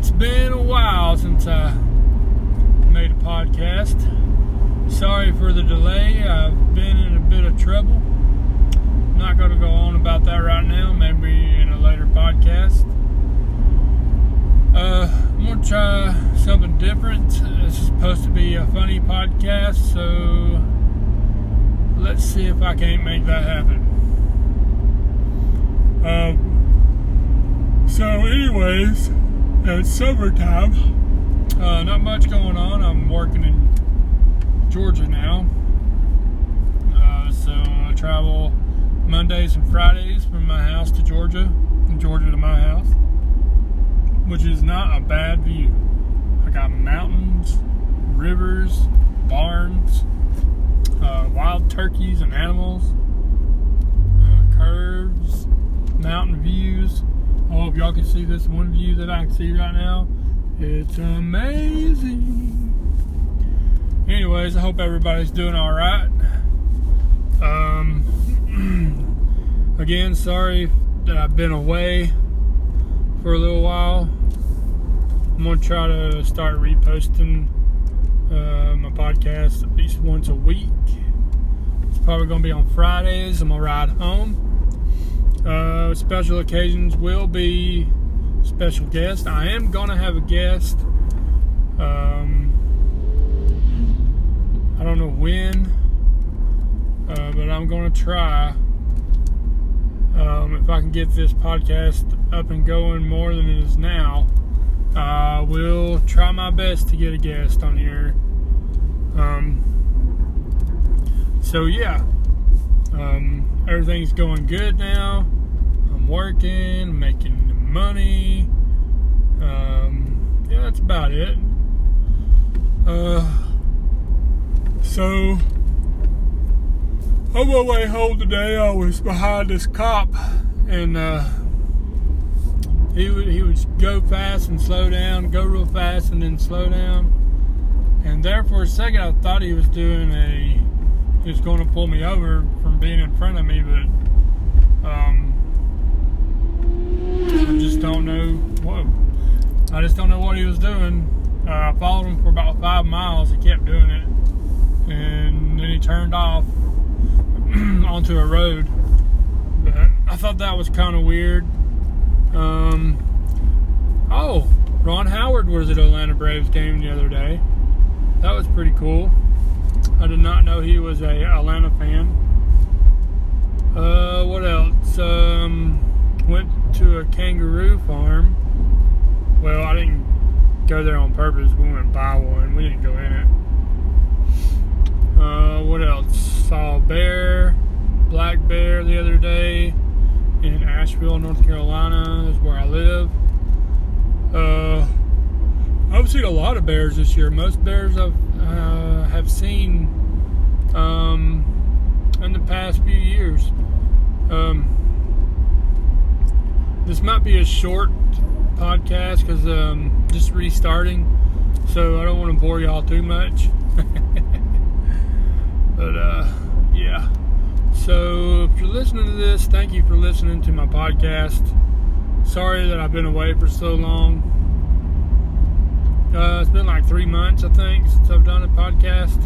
it's been a while since I made a podcast. Sorry for the delay. I've been in a bit of trouble. I'm not going to go on about that right now. Maybe in a later podcast. Uh, I'm going to try something different. This is supposed to be a funny podcast, so let's see if I can't make that happen. Um, so, anyways, it's summertime. Uh, not much going on. I'm working in Georgia now. Uh, so I travel Mondays and Fridays from my house to Georgia, from Georgia to my house, which is not a bad view. I got mountains, rivers, barns, uh, wild turkeys and animals, uh, curves, mountain views. I hope y'all can see this one view that I can see right now. It's amazing. Anyways, I hope everybody's doing all right. Um, again, sorry that I've been away for a little while. I'm gonna try to start reposting uh, my podcast at least once a week. It's probably gonna be on Fridays. I'm gonna ride home. Uh, special occasions will be special guest. I am gonna have a guest. Um, I don't know when, uh, but I'm gonna try. Um, if I can get this podcast up and going more than it is now, I will try my best to get a guest on here. Um, so yeah, um, everything's going good now. I'm working, making money. Um, yeah, that's about it. Uh, so on my way home today, I was behind this cop, and uh, he would he would go fast and slow down, go real fast and then slow down. And there for a second, I thought he was doing a was going to pull me over from being in front of me, but um, I just don't know what. I just don't know what he was doing. Uh, I followed him for about five miles. He kept doing it, and then he turned off onto a road. But I thought that was kind of weird. Um, oh, Ron Howard was at Atlanta Braves game the other day. That was pretty cool. I did not know he was a Atlanta fan. Uh, what else? Um, went to a kangaroo farm. Well, I didn't go there on purpose. We went by one. We didn't go in it. Uh, what else? Saw a bear, black bear the other day in Asheville, North Carolina, is where I live. Uh, I've seen a lot of bears this year. Most bears I've have seen um, in the past few years. Um, this might be a short podcast because um, just restarting, so I don't want to bore y'all too much. but uh, yeah. So if you're listening to this, thank you for listening to my podcast. Sorry that I've been away for so long. Uh, it's been like three months, I think, since I've done a podcast.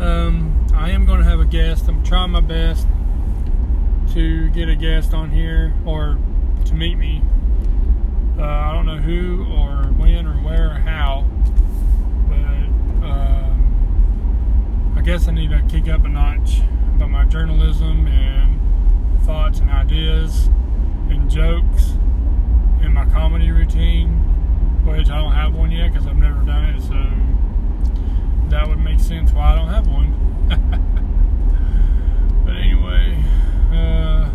Um, I am going to have a guest. I'm trying my best to get a guest on here or to meet me. Uh, I don't know who or when or where or how, but um, I guess I need to kick up a notch about my journalism and thoughts and ideas and jokes and my comedy routine, which I don't have one yet because I've never done it, so that would make sense why I don't have one. but anyway, uh,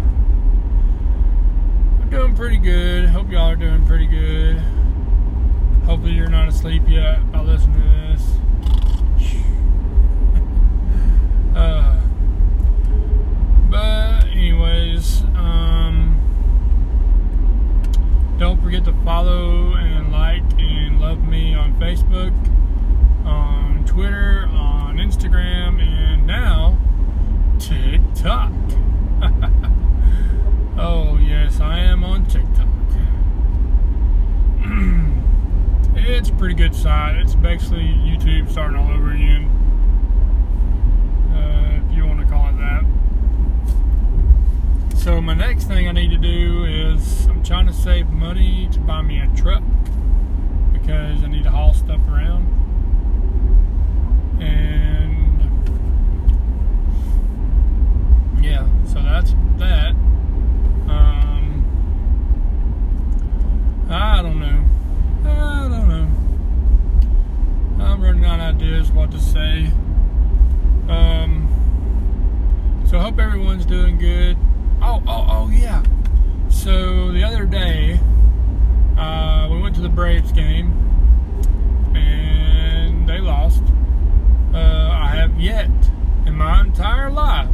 I'm doing pretty good. Hope y'all are doing pretty good. Hopefully you're not asleep yet by listening forget to follow and like and love me on Facebook, on Twitter, on Instagram, and now TikTok. oh, yes, I am on TikTok. it's a pretty good site. It's basically YouTube starting all over again. So my next thing I need to do is I'm trying to save money to buy me a truck because I need to haul stuff around. And yeah, so that's that. Um, I don't know. I don't know. I'm running out of ideas what to say. Um, so I hope everyone's doing good. Oh, oh, oh, yeah. So the other day, uh, we went to the Braves game, and they lost. Uh, I have yet in my entire life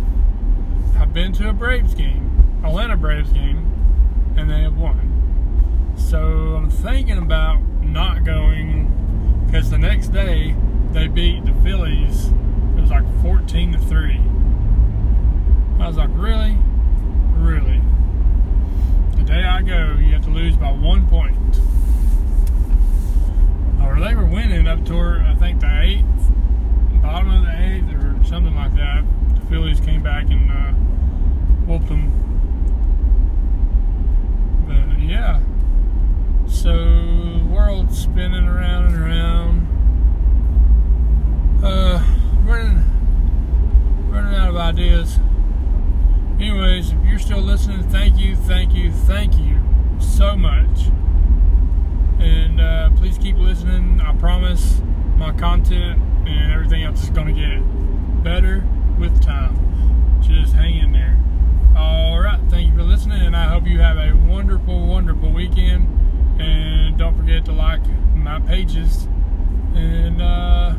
I've been to a Braves game, Atlanta Braves game, and they have won. So I'm thinking about not going because the next day they beat the Phillies. It was like 14 to three. I was like, really. The day I go, you have to lose by one point. Or they were winning up toward I think the eighth, bottom of the eighth, or something like that. The Phillies came back and uh, whooped them. But yeah, so world's spinning around and around. Uh, running, running out of ideas. Anyways, if you're still listening, thank you, thank you, thank you so much. And uh, please keep listening. I promise my content and everything else is going to get better with time. Just hang in there. All right. Thank you for listening. And I hope you have a wonderful, wonderful weekend. And don't forget to like my pages. And uh,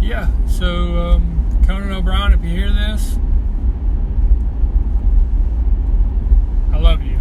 yeah, so um, Conan O'Brien, if you hear this, I love you.